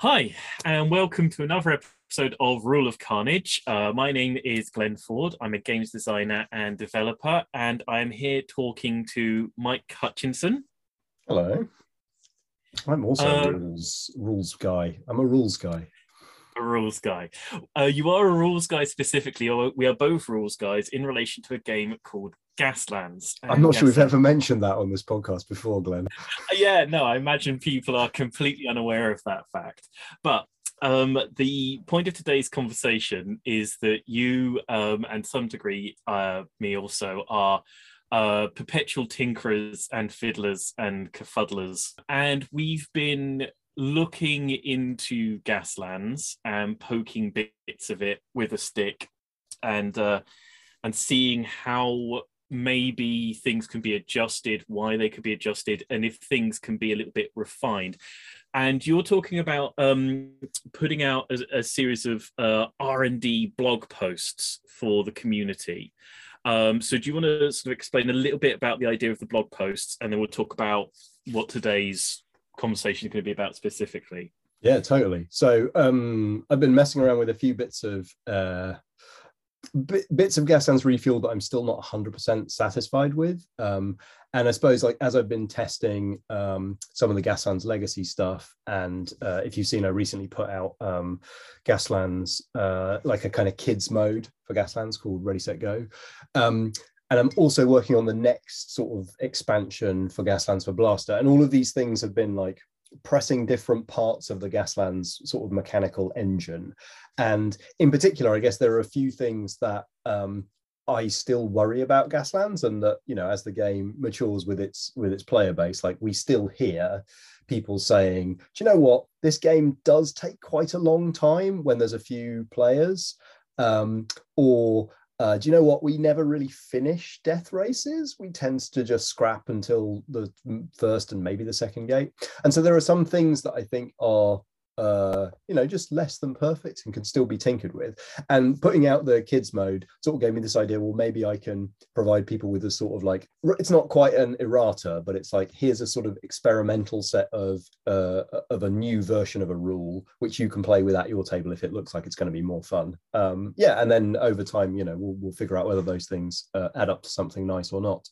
Hi, and welcome to another episode of Rule of Carnage. Uh, my name is Glenn Ford. I'm a games designer and developer, and I'm here talking to Mike Hutchinson. Hello. I'm also Uh, a rules rules guy. I'm a rules guy. A rules guy. Uh, you are a rules guy specifically, or we are both rules guys in relation to a game called Gaslands. I'm And not sure we've ever mentioned that on this podcast before, Glenn. yeah, no, I imagine people are completely unaware of that fact. But um, the point of today's conversation is that you, um, and some degree, uh, me also, are uh, perpetual tinkerers and fiddlers and cafuddlers. And we've been looking into Gaslands and poking bits of it with a stick and uh, and seeing how maybe things can be adjusted, why they could be adjusted, and if things can be a little bit refined. And you're talking about um, putting out a, a series of uh, R and D blog posts for the community. Um, so, do you want to sort of explain a little bit about the idea of the blog posts, and then we'll talk about what today's conversation is going to be about specifically? Yeah, totally. So um, I've been messing around with a few bits of uh, bit, bits of Gaslands refuel that I'm still not 100% satisfied with. Um, and I suppose like as I've been testing um, some of the Gaslands legacy stuff, and uh, if you've seen, I recently put out um, Gaslands uh, like a kind of kids mode for Gaslands called Ready Set Go. Um, and I'm also working on the next sort of expansion for Gaslands for Blaster. And all of these things have been like pressing different parts of the Gaslands sort of mechanical engine. And in particular, I guess there are a few things that um, I still worry about Gaslands, and that you know, as the game matures with its with its player base, like we still hear people saying, "Do you know what? This game does take quite a long time when there's a few players," um, or uh, do you know what? We never really finish death races. We tend to just scrap until the first and maybe the second gate. And so there are some things that I think are, uh, you know, just less than perfect and can still be tinkered with. And putting out the kids mode sort of gave me this idea. Well, maybe I can provide people with a sort of like it's not quite an errata, but it's like here's a sort of experimental set of uh, of a new version of a rule which you can play with at your table if it looks like it's going to be more fun. Um, yeah, and then over time, you know, we'll, we'll figure out whether those things uh, add up to something nice or not.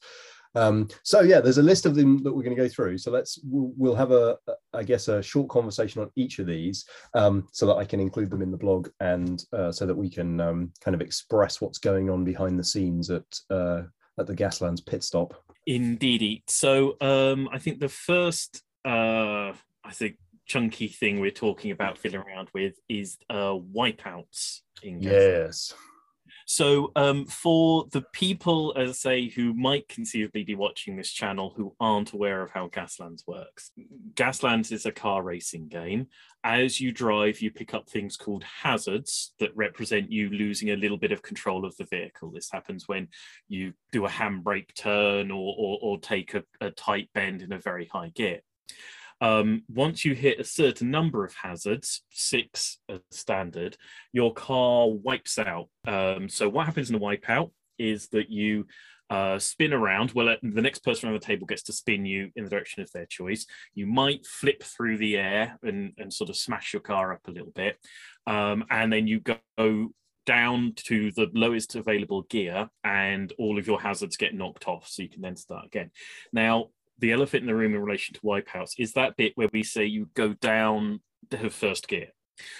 Um, so yeah, there's a list of them that we're going to go through. So let's we'll, we'll have a, I guess, a short conversation on each of these, um, so that I can include them in the blog and uh, so that we can um, kind of express what's going on behind the scenes at uh, at the Gaslands pit stop. Indeed. So um, I think the first, uh, I think, chunky thing we're talking about fiddling around with is uh, wipeouts in Gaslands. Yes. So, um, for the people, as I say, who might conceivably be watching this channel who aren't aware of how Gaslands works, Gaslands is a car racing game. As you drive, you pick up things called hazards that represent you losing a little bit of control of the vehicle. This happens when you do a handbrake turn or, or, or take a, a tight bend in a very high gear. Um, once you hit a certain number of hazards, six as standard, your car wipes out. Um, so what happens in a wipeout is that you uh, spin around. Well, uh, the next person around the table gets to spin you in the direction of their choice. You might flip through the air and, and sort of smash your car up a little bit, um, and then you go down to the lowest available gear, and all of your hazards get knocked off, so you can then start again. Now, the elephant in the room in relation to wipeouts is that bit where we say you go down to first gear.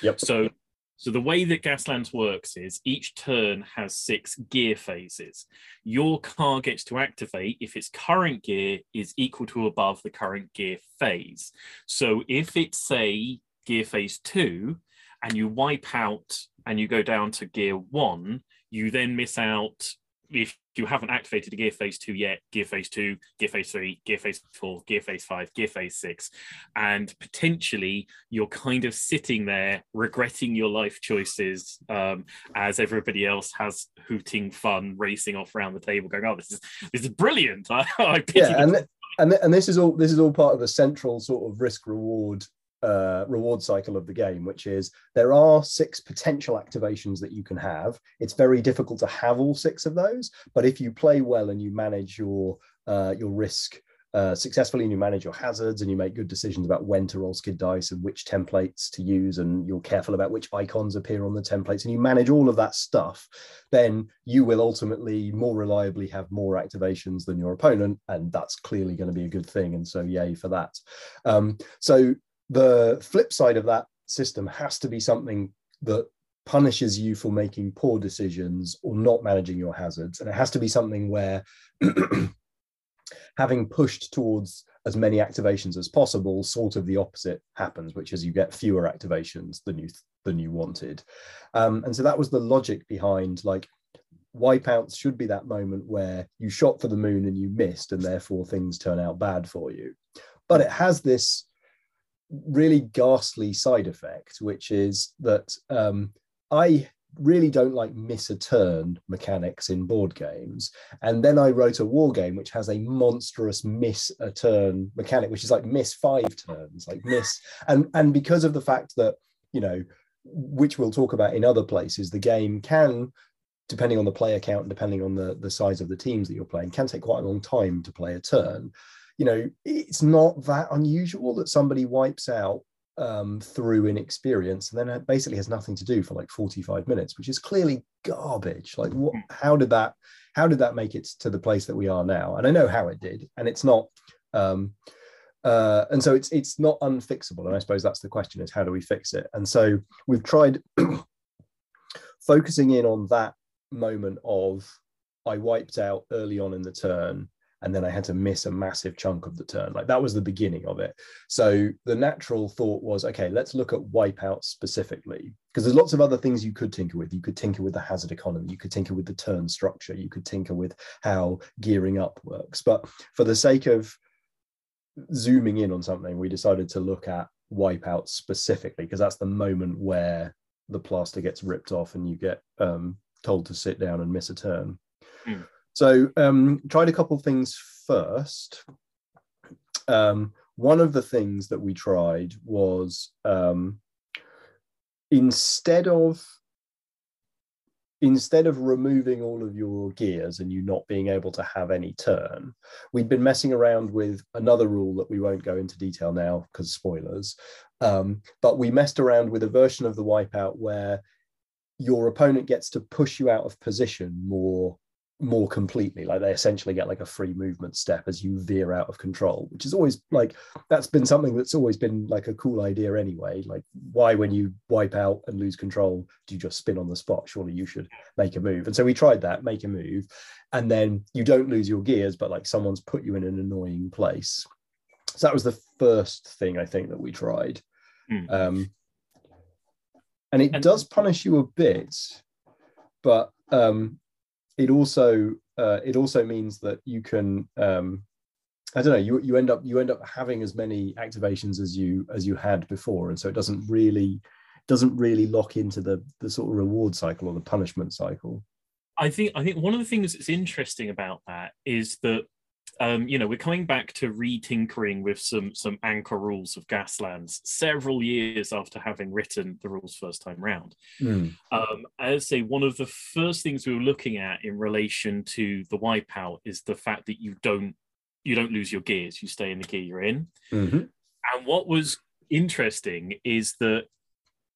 Yep. So, so the way that Gaslands works is each turn has six gear phases. Your car gets to activate if its current gear is equal to or above the current gear phase. So if it's say gear phase two, and you wipe out and you go down to gear one, you then miss out if you haven't activated a gear phase two yet, gear phase two, gear phase three, gear phase four, gear phase five, gear phase six, and potentially you're kind of sitting there regretting your life choices um, as everybody else has hooting fun, racing off around the table, going, "Oh, this is this is brilliant!" I, I pity Yeah, and th- and th- and this is all this is all part of the central sort of risk reward uh, reward cycle of the game, which is there are six potential activations that you can have. It's very difficult to have all six of those, but if you play well and you manage your uh, your risk uh, successfully and you manage your hazards and you make good decisions about when to roll skid dice and which templates to use and you're careful about which icons appear on the templates and you manage all of that stuff then you will ultimately more reliably have more activations than your opponent and that's clearly going to be a good thing and so yay for that um, so the flip side of that system has to be something that punishes you for making poor decisions or not managing your hazards and it has to be something where having pushed towards as many activations as possible, sort of the opposite happens, which is you get fewer activations than you than you wanted. Um, and so that was the logic behind like wipeouts should be that moment where you shot for the moon and you missed, and therefore things turn out bad for you. But it has this really ghastly side effect, which is that um, I really don't like miss a turn mechanics in board games. And then I wrote a war game which has a monstrous miss a turn mechanic, which is like miss five turns, like miss. And and because of the fact that, you know, which we'll talk about in other places, the game can, depending on the player count and depending on the, the size of the teams that you're playing, can take quite a long time to play a turn. You know, it's not that unusual that somebody wipes out um, through inexperience and then it basically has nothing to do for like 45 minutes which is clearly garbage. Like what hmm. how did that how did that make it to the place that we are now? And i know how it did and it's not um, uh, and so it's it's not unfixable and i suppose that's the question is how do we fix it? And so we've tried focusing in on that moment of i wiped out early on in the turn and then I had to miss a massive chunk of the turn. Like that was the beginning of it. So the natural thought was, okay, let's look at wipeout specifically because there's lots of other things you could tinker with. You could tinker with the hazard economy. You could tinker with the turn structure. You could tinker with how gearing up works. But for the sake of zooming in on something, we decided to look at wipeout specifically because that's the moment where the plaster gets ripped off and you get um, told to sit down and miss a turn. Mm. So um, tried a couple things first. Um, one of the things that we tried was um, instead of instead of removing all of your gears and you not being able to have any turn, we'd been messing around with another rule that we won't go into detail now because spoilers. Um, but we messed around with a version of the wipeout where your opponent gets to push you out of position more more completely like they essentially get like a free movement step as you veer out of control which is always like that's been something that's always been like a cool idea anyway. Like why when you wipe out and lose control do you just spin on the spot? Surely you should make a move. And so we tried that make a move and then you don't lose your gears but like someone's put you in an annoying place. So that was the first thing i think that we tried. Mm. um and it and- does punish you a bit but um it also uh, it also means that you can um, I don't know you you end up you end up having as many activations as you as you had before, and so it doesn't really doesn't really lock into the the sort of reward cycle or the punishment cycle. I think I think one of the things that's interesting about that is that um, you know, we're coming back to retinkering with some some anchor rules of Gaslands several years after having written the rules first time round. Mm. Um, I say one of the first things we were looking at in relation to the wipeout is the fact that you don't you don't lose your gears; you stay in the gear you're in. Mm-hmm. And what was interesting is that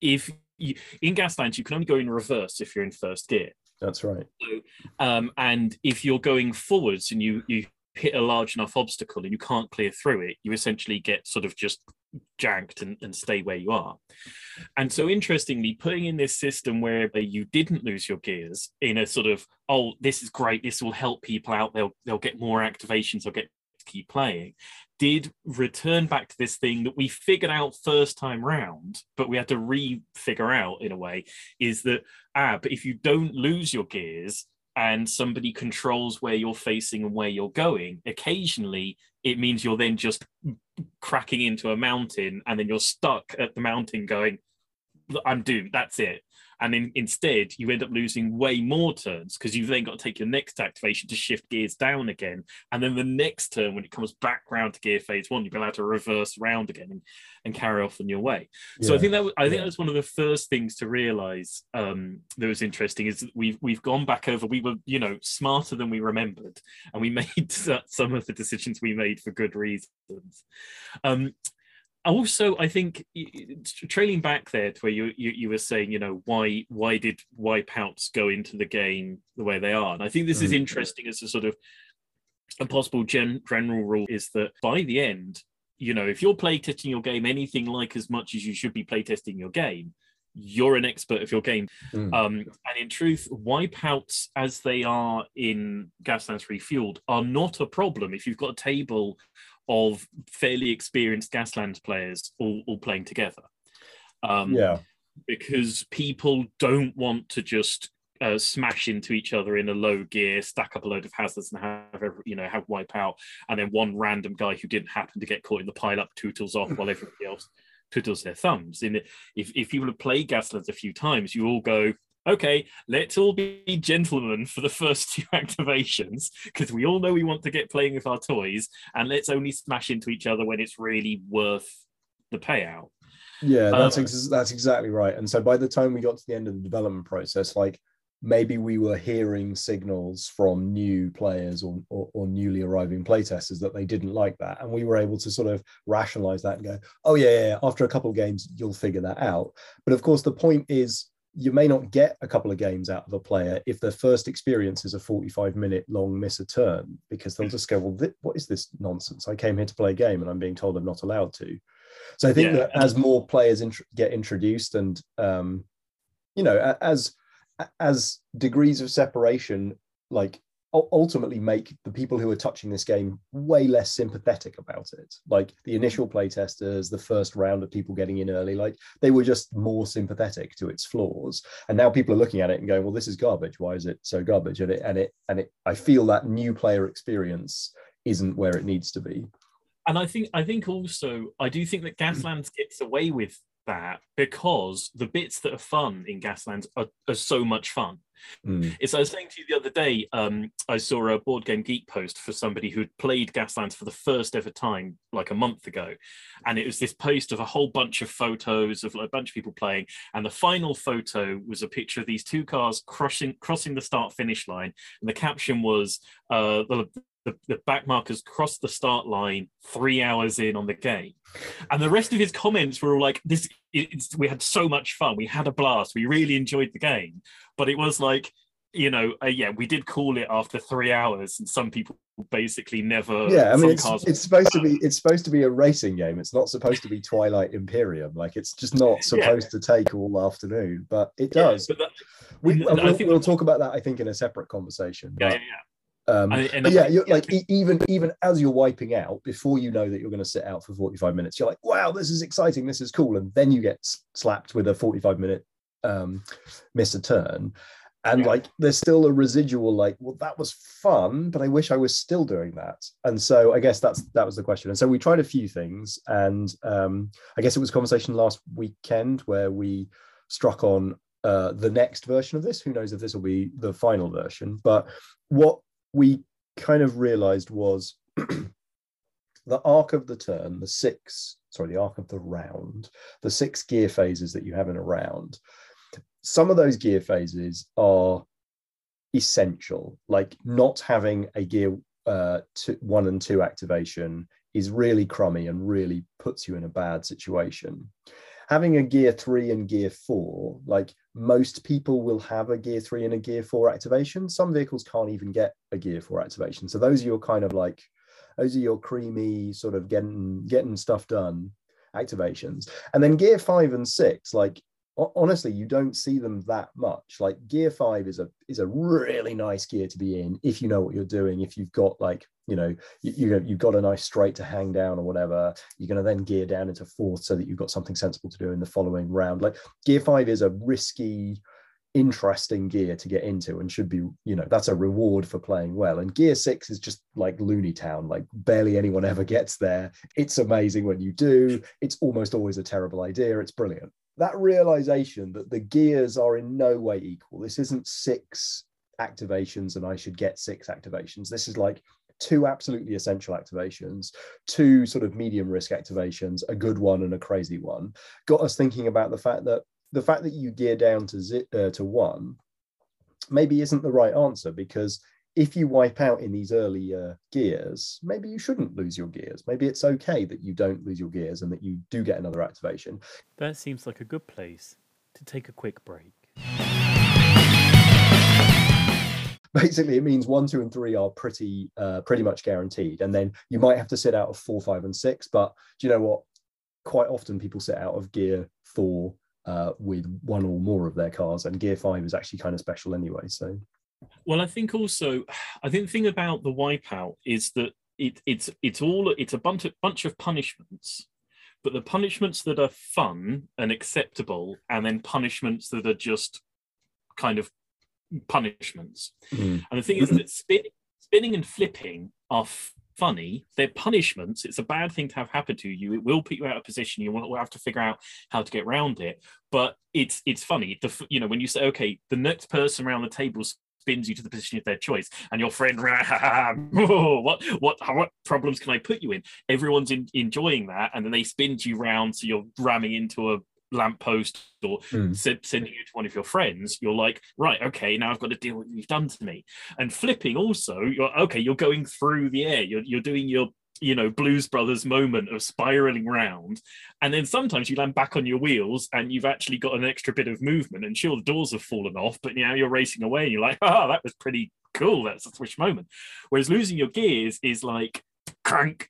if you, in Gaslands you can only go in reverse if you're in first gear. That's right. So, um, and if you're going forwards and you you hit a large enough obstacle and you can't clear through it, you essentially get sort of just janked and, and stay where you are. And so, interestingly, putting in this system where you didn't lose your gears in a sort of, oh, this is great, this will help people out, they'll they'll get more activations, they'll get keep playing, did return back to this thing that we figured out first time round, but we had to re-figure out in a way, is that ah, but if you don't lose your gears, and somebody controls where you're facing and where you're going, occasionally it means you're then just cracking into a mountain and then you're stuck at the mountain going, I'm doomed, that's it. And in, instead you end up losing way more turns because you've then got to take your next activation to shift gears down again, and then the next turn when it comes back round to gear phase one, you'll be allowed to reverse round again and, and carry off on your way. Yeah. So I think that was, I think yeah. that was one of the first things to realize um, that was interesting is that we've we've gone back over. We were you know smarter than we remembered, and we made some of the decisions we made for good reasons. Um, also i think trailing back there to where you, you, you were saying you know why why did wipeouts go into the game the way they are and i think this is mm. interesting as a sort of a possible gen, general rule is that by the end you know if you're playtesting your game anything like as much as you should be playtesting your game you're an expert of your game mm. um, and in truth wipeouts as they are in gaslands refueled are not a problem if you've got a table of fairly experienced Gaslands players all, all playing together. Um, yeah. Because people don't want to just uh, smash into each other in a low gear, stack up a load of hazards, and have you know have wipe out, and then one random guy who didn't happen to get caught in the pile up tootles off while everybody else tootles their thumbs. In if if people have played Gaslands a few times, you all go, okay, let's all be gentlemen for the first two activations because we all know we want to get playing with our toys, and let's only smash into each other when it's really worth the payout. Yeah, that's um, ex- that's exactly right. And so by the time we got to the end of the development process, like maybe we were hearing signals from new players or, or, or, newly arriving playtesters that they didn't like that and we were able to sort of rationalize that and go oh yeah, yeah after a couple of games you'll figure that out but of course the point is you may not get a couple of games out of a player if their first experience is a 45 minute long miss a turn because they'll just go well th- what is this nonsense i came here to play a game and i'm being told i'm not allowed to so i think yeah. that as more players int- get introduced and um, you know as as degrees of separation like ultimately make the people who are touching this game way less sympathetic about it. Like the mm. initial playtesters, the first round of people getting in early, like they were just more sympathetic to its flaws. And now people are looking at it and going, "Well, this is garbage. Why is it so garbage?" And it and it and it. I feel that new player experience isn't where it needs to be. And I think I think also I do think that Gaslands gets away with that because the bits that are fun in Gaslands are, are so much fun. Mm. It's I was saying to you the other day, um, I saw a board game geek post for somebody who'd played Gaslands for the first ever time like a month ago, and it was this post of a whole bunch of photos of like, a bunch of people playing, and the final photo was a picture of these two cars crossing crossing the start finish line, and the caption was uh, the, the, the back markers crossed the start line three hours in on the game. And the rest of his comments were all like, this we had so much fun. We had a blast. We really enjoyed the game. But it was like, you know, uh, yeah, we did call it after three hours, and some people basically never. Yeah, I mean, it's, it's supposed to be it's supposed to be a racing game. It's not supposed to be Twilight Imperium. Like, it's just not supposed yeah. to take all afternoon, but it does. Yeah, but that, we, we'll, we'll talk about that, I think, in a separate conversation. Yeah, yeah, yeah. Um, and, yeah, you're like even even as you're wiping out, before you know that you're going to sit out for 45 minutes, you're like, wow, this is exciting, this is cool, and then you get slapped with a 45 minute um, miss a turn, and yeah. like there's still a residual like, well, that was fun, but I wish I was still doing that. And so I guess that's that was the question. And so we tried a few things, and um, I guess it was conversation last weekend where we struck on uh, the next version of this. Who knows if this will be the final version? But what we kind of realized was the arc of the turn, the six, sorry, the arc of the round, the six gear phases that you have in a round, some of those gear phases are essential. Like not having a gear uh, one and two activation is really crummy and really puts you in a bad situation having a gear three and gear four, like most people will have a gear three and a gear four activation. Some vehicles can't even get a gear four activation. So those are your kind of like, those are your creamy sort of getting getting stuff done activations. And then gear five and six, like honestly you don't see them that much like gear 5 is a is a really nice gear to be in if you know what you're doing if you've got like you know you, you you've got a nice straight to hang down or whatever you're going to then gear down into fourth so that you've got something sensible to do in the following round. Like gear 5 is a risky interesting gear to get into and should be you know that's a reward for playing well. And gear 6 is just like looney town like barely anyone ever gets there. It's amazing when you do. It's almost always a terrible idea. It's brilliant. That realization that the gears are in no way equal. This isn't six activations and I should get six activations. This is like two absolutely essential activations, two sort of medium risk activations, a good one and a crazy one. Got us thinking about the fact that the fact that you gear down to uh, to one maybe isn't the right answer because if you wipe out in these early uh, gears, maybe you shouldn't lose your gears. Maybe it's okay that you don't lose your gears and that you do get another activation. That seems like a good place to take a quick break. Basically, it means one, two, and three are pretty uh, pretty much guaranteed, and then you might have to sit out of four, five, and six. But do you know what? Quite often, people sit out of gear four uh, with one or more of their cars, and gear five is actually kind of special anyway. So Well, I think also, I think the thing about the wipeout is that it, it's it's all it's a bunch of bunch of punishments, but the punishments that are fun and acceptable, and then punishments that are just kind of punishments. Mm. And the thing is that spinning, spinning and flipping are f- funny. They're punishments. It's a bad thing to have happen to you. It will put you out of position. You will have to figure out how to get around it. But it's it's funny. The f- you know when you say okay, the next person around the table spins you to the position of their choice, and your friend, "Oh, what what what problems can I put you in? Everyone's in, enjoying that, and then they spin you round, so you're ramming into a lamppost or Mm. se- sending you to one of your friends. You're like, right, okay, now I've got to deal with what you've done to me. And flipping also, you're okay. You're going through the air. You're you're doing your you know Blues Brothers moment of spiraling round, and then sometimes you land back on your wheels and you've actually got an extra bit of movement. And sure, the doors have fallen off, but now you're racing away and you're like, oh, that was pretty cool. That's a switch moment. Whereas losing your gears is like crank.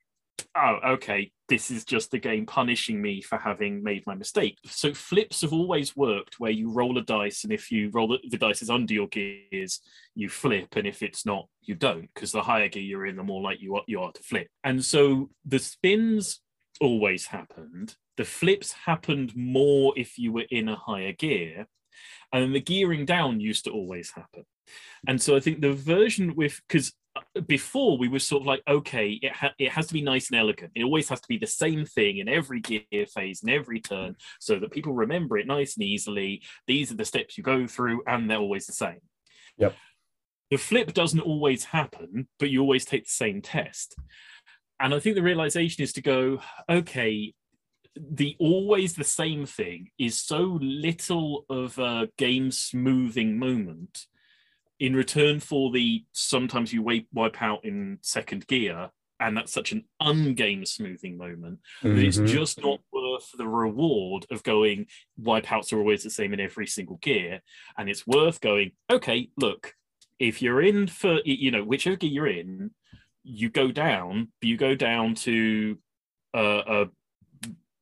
Oh, okay. This is just the game punishing me for having made my mistake. So flips have always worked where you roll a dice, and if you roll the, the dice is under your gears, you flip, and if it's not, you don't, because the higher gear you're in, the more likely you are, you are to flip. And so the spins always happened. The flips happened more if you were in a higher gear, and the gearing down used to always happen. And so I think the version with because before we were sort of like, okay, it ha- it has to be nice and elegant. It always has to be the same thing in every gear phase and every turn, so that people remember it nice and easily. These are the steps you go through, and they're always the same. Yep. The flip doesn't always happen, but you always take the same test. And I think the realization is to go, okay, the always the same thing is so little of a game smoothing moment in return for the sometimes you wipe, wipe out in second gear and that's such an ungame smoothing moment that it's Mhm. just not worth the reward of going wipeouts are always the same in every single gear and it's worth going okay look if you're in for you know whichever gear you're in you go down but you go down to uh, uh,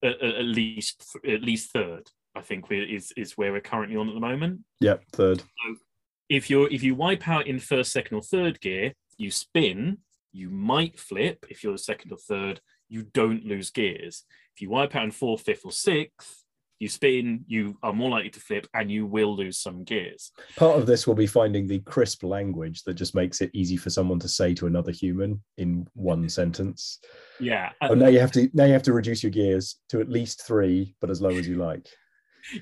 at, at least at least third i think we- is is where we're currently on at the moment Yep, third. If you're if you wipe out in first, second, or third gear, you spin, you might flip. If you're second or third, you don't lose gears. If you wipe out in fourth, fifth, or sixth, you spin, you are more likely to flip, and you will lose some gears. Part of this will be finding the crisp language that just makes it easy for someone to say to another human in one sentence. Yeah. Oh, now you have to now you have to reduce your gears to at least three, but as low as you like.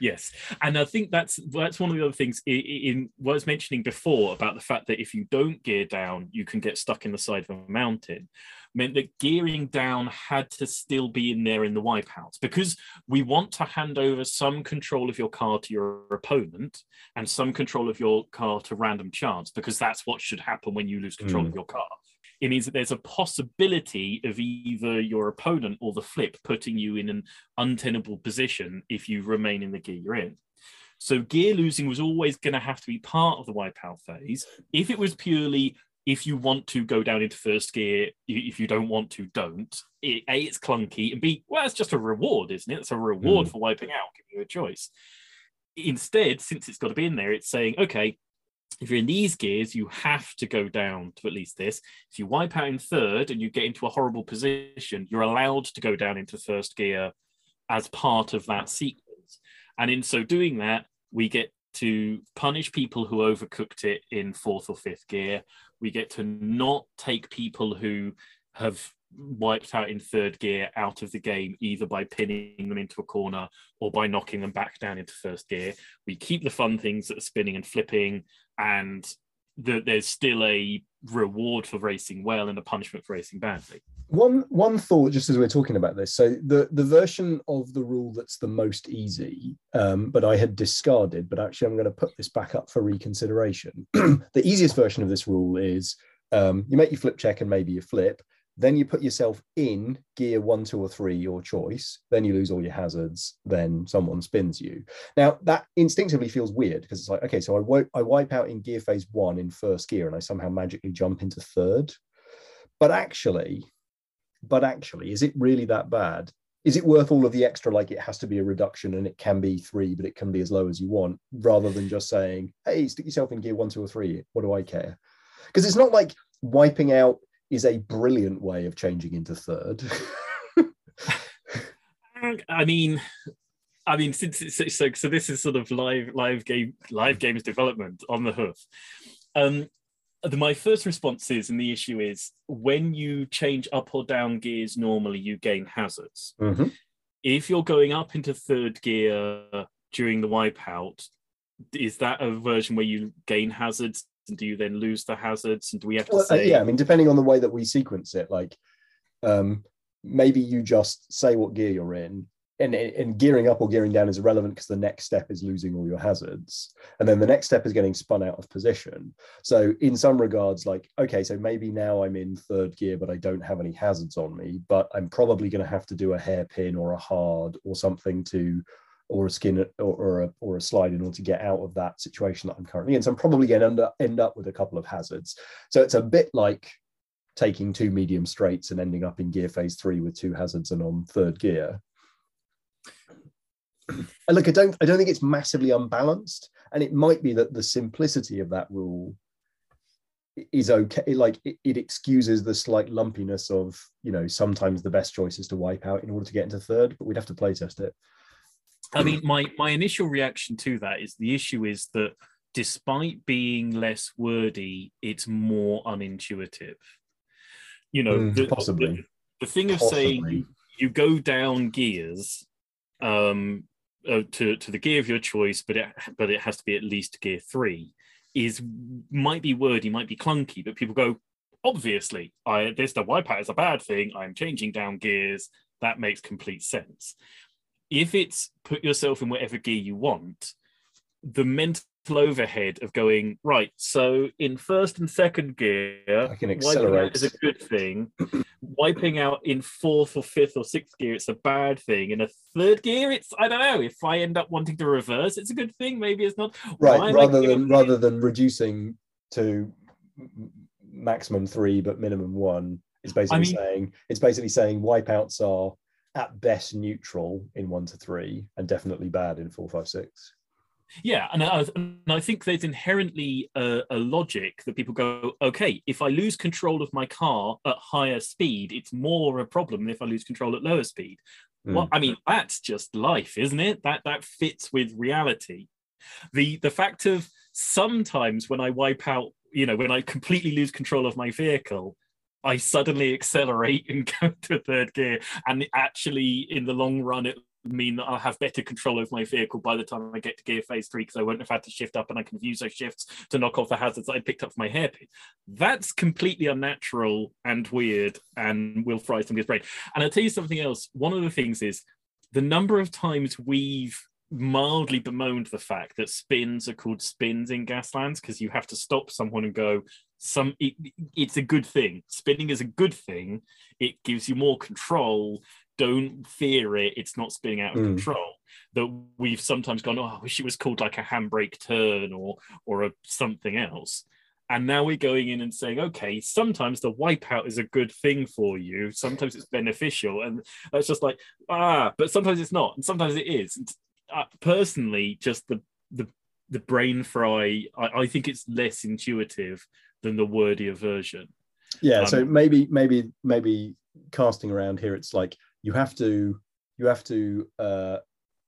Yes and i think that's that's one of the other things in, in what i was mentioning before about the fact that if you don't gear down you can get stuck in the side of a mountain meant that gearing down had to still be in there in the wipeouts because we want to hand over some control of your car to your opponent and some control of your car to random chance because that's what should happen when you lose control Mm. of your car it means that there's a possibility of either your opponent or the flip putting you in an untenable position if you remain in the gear you're in. So gear losing was always going to have to be part of the wipeout phase. If it was purely if you want to go down into first gear, if you don't want to, don't. It, a, it's clunky, and B, well, it's just a reward, isn't it? It's a reward Mm. for wiping out, giving you a choice. Instead, since it's got to be in there, it's saying, okay, if you're in these gears, you have to go down to at least this. If you wipe out in third and you get into a horrible position, you're allowed to go down into first gear as part of that sequence. And in so doing that, we get to punish people who overcooked it in fourth or fifth gear. We get to not take people who have wiped out in third gear out of the game either by pinning them into a corner or by knocking them back down into first gear. We keep the fun things that are spinning and flipping, and the, there's still a reward for racing well and a punishment for racing badly. One one thought, just as we're talking about this, so the the version of the rule that's the most easy, um, but I had discarded, but actually I'm going to put this back up for reconsideration. the easiest version of this rule is um, you make your flip check and maybe you flip, then you put yourself in gear one, two, or three, your choice. Then you lose all your hazards. Then someone spins you. Now that instinctively feels weird because it's like, okay, so I, wipe out in gear phase one in first gear, and I somehow magically jump into third. But actually, but actually, is it really that bad? Is it worth all of the extra? Like it has to be a reduction, and it can be three, but it can be as low as you want, rather than just saying, "Hey, stick yourself in gear one, two, or three. What do I care?" Because it's not like wiping out is a brilliant way of changing into third. I mean, I mean, since it's so, so this is sort of live live game live games development on the hoof. Um, the, my first response is, and the issue is, when you change up or down gears, normally you gain hazards. Mhm. If you're going up into third gear during the wipeout, is that a version where you gain hazards? And do you then lose the hazards? And do we have to Well, uh, say, yeah, I mean, depending on the way that we sequence it, like um, maybe you just say what gear you're in, and, and gearing up or gearing down is irrelevant because the next step is losing all your hazards, and then the next step is getting spun out of position. So, in some regards, like okay, so maybe now I'm in third gear, but I don't have any hazards on me, but I'm probably going to have to do a hairpin or a hard or something to or a skin or, or, a, or a slide in order to get out of that situation that I'm currently in. So I'm probably going to end up, with a couple of hazards. So it's a bit like taking two medium straights and ending up in gear phase three with two hazards and on third gear. And look, I don't, I don't think it's massively unbalanced, and it might be that the simplicity of that rule is okay. Like it, it excuses the slight lumpiness of, you know, sometimes the best choice is to wipe out in order to get into third, but we'd have to play test it. I mean, my my initial reaction to that is the issue is that despite being less wordy, it's more unintuitive. You know, Mm, the, possibly. the, the thing of saying Possibly. you go down gears um, uh, to to the gear of your choice, but it but it has to be at least gear three. Is might be wordy, might be clunky, but people go obviously. I this the wipeout is a bad thing. I'm changing down gears. That makes complete sense if it's put yourself in whatever gear you want, the mental overhead of going right. So in first and second gear, I can accelerate. is a good thing. wiping out in fourth or fifth or sixth gear, it's a bad thing. In a third gear, it's I don't know. If I end up wanting to reverse, it's a good thing. Maybe it's not. Right I rather than rather than reducing to maximum three but minimum one it's basically mean- saying it's basically saying wipeouts are at best neutral in one to three and definitely bad in four five six Yeah, and I, and I think there's inherently a, a logic that people go, okay, if I lose control of my car at higher speed, it's more a problem than if I lose control at lower speed. Hmm. Well, I mean, that's just life, isn't it? That that fits with reality. The the fact of sometimes when I wipe out, you know, when I completely lose control of my vehicle, I suddenly accelerate and go to third gear, and actually, in the long run, it mean that I'll have better control of my vehicle by the time I get to gear phase three because I won't have had to shift up and I can use those shifts to knock off the hazards that I picked up from my hairpin. That's completely unnatural and weird and will fry somebody's brain. And I'll tell you something else. One of the things is the number of times we've mildly bemoaned the fact that spins are called spins in Gaslands because you have to stop someone and go, some it, it's a good thing. Spinning is a good thing. It gives you more control. Don't fear it. It's not spinning out of Mm. control. That we've sometimes gone, oh, I wish it was called like a handbrake turn or or a something else. And now we're going in and saying, okay, sometimes the wipeout is a good thing for you. Sometimes it's beneficial. And that's just like, ah, but sometimes it's not. And sometimes it is. And, uh, personally, just the, the, the brain fry, I, I think it's less intuitive than the wordier version. yeah Um, so maybe maybe maybe casting around here it's like you have to you have to uh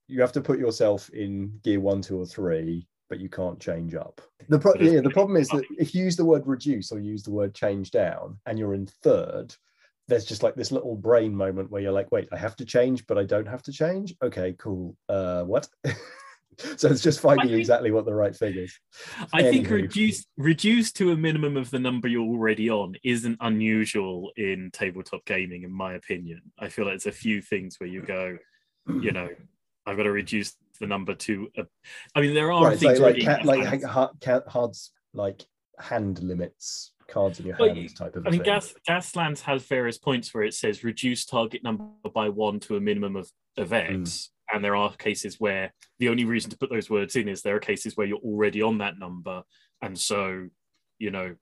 you have to put yourself in gear one two or three but you can't change up the pro- yeah, the problem is that if you use the word reduce or use the word change down and you're in third there's just like this little brain moment where you're like, wait, I have to change, but I don't have to change. Okay, cool. Uh, what? so it's just finding think- exactly what the right thing is. I think Anywho. reduce reduce to a minimum of the number you're already on isn't unusual in tabletop gaming, in my opinion. I feel like it's a few things where you go, you know, I've got to reduce the number to. A, I mean, there are right, like things like, like ha- ca- cards like hand limits, cards in your Well, hands type of. I mean. Gas Gaslands has various points where it says reduce target number by one to a minimum of, of X. Hmm. And there are cases where the only reason to put those words in is there are cases where you're already on that number. And so, you know,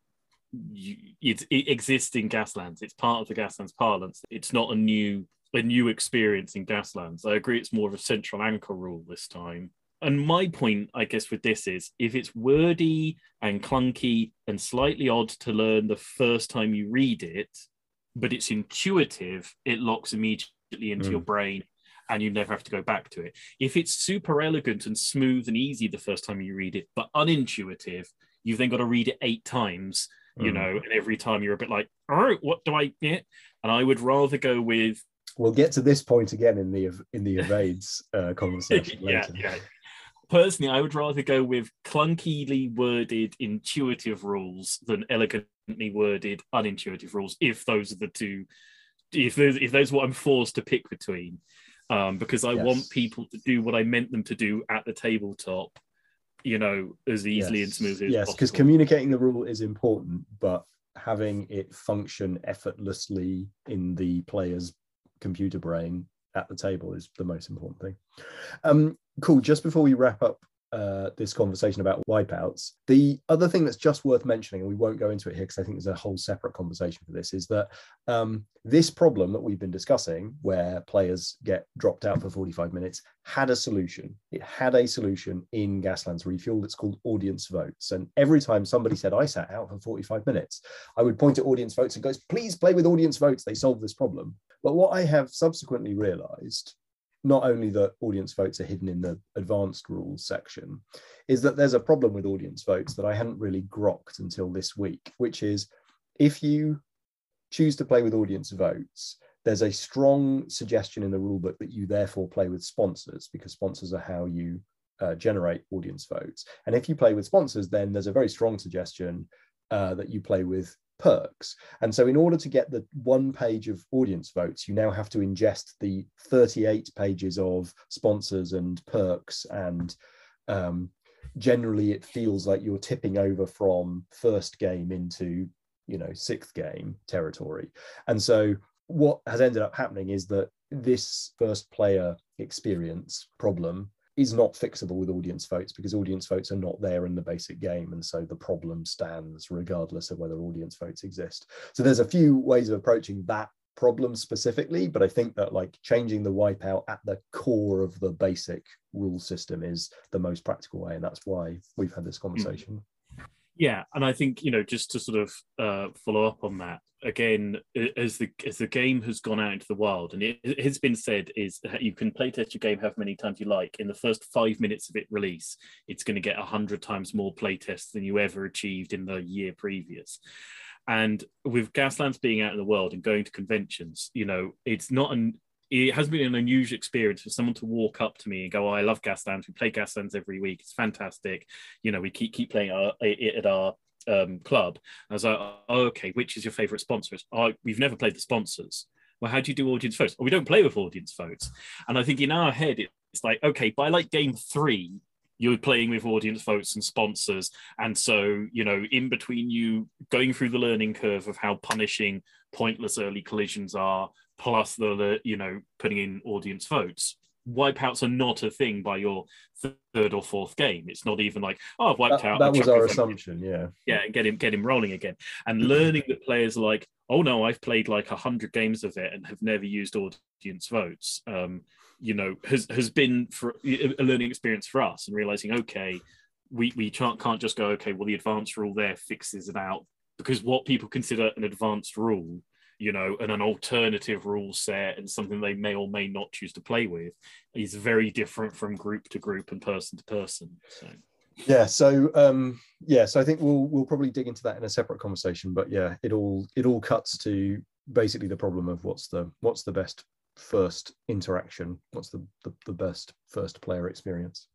you, it, it exists in Gaslands. It's part of the Gaslands parlance. It's not a new a new experience in Gaslands. I agree it's more of a central anchor rule this time. And my point, I guess, with this is if it's wordy and clunky and slightly odd to learn the first time you read it, but it's intuitive, it locks immediately into Mm. your brain and you never have to go back to it. If it's super elegant and smooth and easy the first time you read it, but unintuitive, you've then got to read it eight times, you Mm. know, and every time you're a bit like, oh, what do I get? And I would rather go with We'll get to this point again in the in the evades uh, conversation yeah, later. yeah. Personally, I would rather go with clunkily worded intuitive rules than elegantly worded unintuitive rules. If those are the two, if those if those are what I'm forced to pick between, um, because I Yes. want people to do what I meant them to do at the tabletop, you know, as easily and Yes. smoothly as Yes, because communicating the rule is important, but having it function effortlessly in the player's computer brain at the table is the most important thing. Um, cool. Just before we wrap up uh, this conversation about wipeouts, the other thing that's just worth mentioning, and we won't go into it here because I think there's a whole separate conversation for this, is that um, this problem that we've been discussing, where players get dropped out for 45 minutes, had a solution. It had a solution in Gaslands Refueled. It's called audience votes. And every time somebody said, I sat out for 45 minutes, I would point at audience votes and goes, please play with audience votes. They solve this problem. But what I have subsequently realized, not only that audience votes are hidden in the advanced rules section, is that there's a problem with audience votes that I hadn't really grokked until this week, which is if you choose to play with audience votes, there's a strong suggestion in the rulebook that you therefore play with sponsors because sponsors are how you uh, generate audience votes. And if you play with sponsors, then there's a very strong suggestion uh, that you play with perks. And so, in order to get the one page of audience votes, you now have to ingest the 38 pages of sponsors and perks. And um, generally, it feels like you're tipping over from first game into you know sixth game territory. And so, what has ended up happening is that this first player experience problem is not fixable with audience votes because audience votes are not there in the basic game and so the problem stands regardless of whether audience votes exist. So there's a few ways of approaching that problem specifically but i think that like changing the wipeout at the core of the basic rule system is the most practical way and that's why we've had this hmm. conversation Yeah, and I think you know just to sort of uh, follow up on that again, as the as the game has gone out into the wild, and it, has been said is that you can playtest your game however many times you like. In the first five minutes of it release, it's going to get hundred times more play playtests than you ever achieved in the year previous. And with Gaslands being out in the world and going to conventions, you know, it's not an it has been an unusual experience for someone to walk up to me and go, oh, "I love gas Gaslands. We play gas Gaslands every week. It's fantastic. You know, we keep keep playing our, it at our um, club." I was like, oh, "Okay, which is your favorite sponsors?" Oh, we've never played the sponsors. Well, how do you do audience votes? Oh, we don't play with audience votes. And I think in our head, it's like, okay, by like game three, you're playing with audience votes and sponsors. And so, you know, in between you going through the learning curve of how punishing pointless early collisions are, plus the, you know, putting in audience votes, wipeouts are not a thing by your third or fourth game. It's not even like, oh, I've wiped that, out. that was our assumption yeah yeah, and get him get him rolling again. And learning that players are like, oh no, I've played like a hundred games of it and have never used audience votes. Um, you know, has has been for a learning experience for us and realizing, okay, we we can't can't just go, okay, well the advanced rule there fixes it out because what people consider an advanced rule, you know, and an alternative rule set and something they may or may not choose to play with is very different from group to group and person to person. So yeah so um yeah so i think we'll we'll probably dig into that in a separate conversation but yeah it all it all cuts to basically the problem of what's the what's the best first interaction. What's the the, the best first player experience?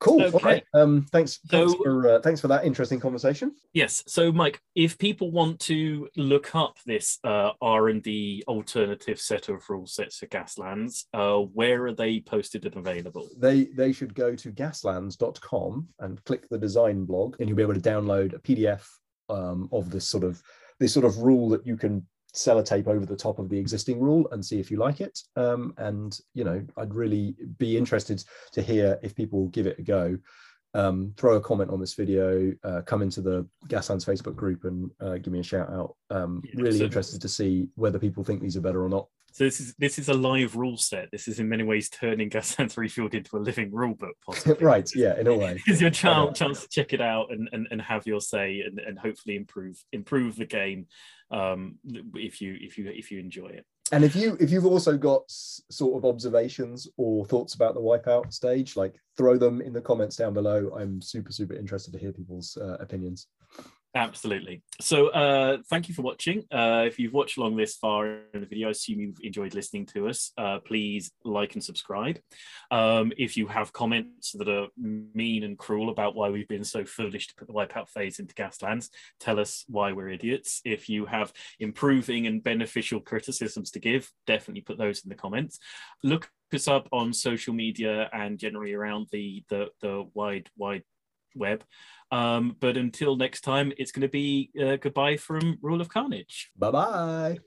Cool. Okay. right. Um thanks thanks for uh, thanks for that interesting conversation. Yes. So mike if people want to look up this uh r&d alternative set of rule sets for gaslands uh where are they posted and available? They they should go to gaslands.com and click the design blog and you'll be able to download a pdf um, of this sort of this sort of rule that you can sellotape over the top of the existing rule and see if you like it. Um, and you know, I'd really be interested to hear if people give it a go. Um, throw a comment on this video, uh, come into the Gaslands Facebook group and uh, give me a shout out. Um, yeah, really so interested to see whether people think these are better or not. So this is this is a live rule set. This is in many ways turning Gaslands Refueled into a living rule book, possibly. right? Yeah, in a way. It's your chance chance to check it out and, and, and have your say and, and hopefully improve improve the game um, if you if you if you enjoy it. And if you if you've also got sort of observations or thoughts about the wipeout stage, like throw them in the comments down below. I'm super super interested to hear people's uh, opinions. Absolutely. So uh, thank you for watching. Uh, if you've watched along this far in the video, I assume you've enjoyed listening to us. Uh, please like and subscribe. Um, if you have comments that are mean and cruel about why we've been so foolish to put the wipeout phase into Gaslands, tell us why we're idiots. If you have improving and beneficial criticisms to give, definitely put those in the comments. Look us up on social media and generally around the the, the wide wide web. Um, but until next time, it's going to be uh, goodbye from Rule of Carnage. Bye bye.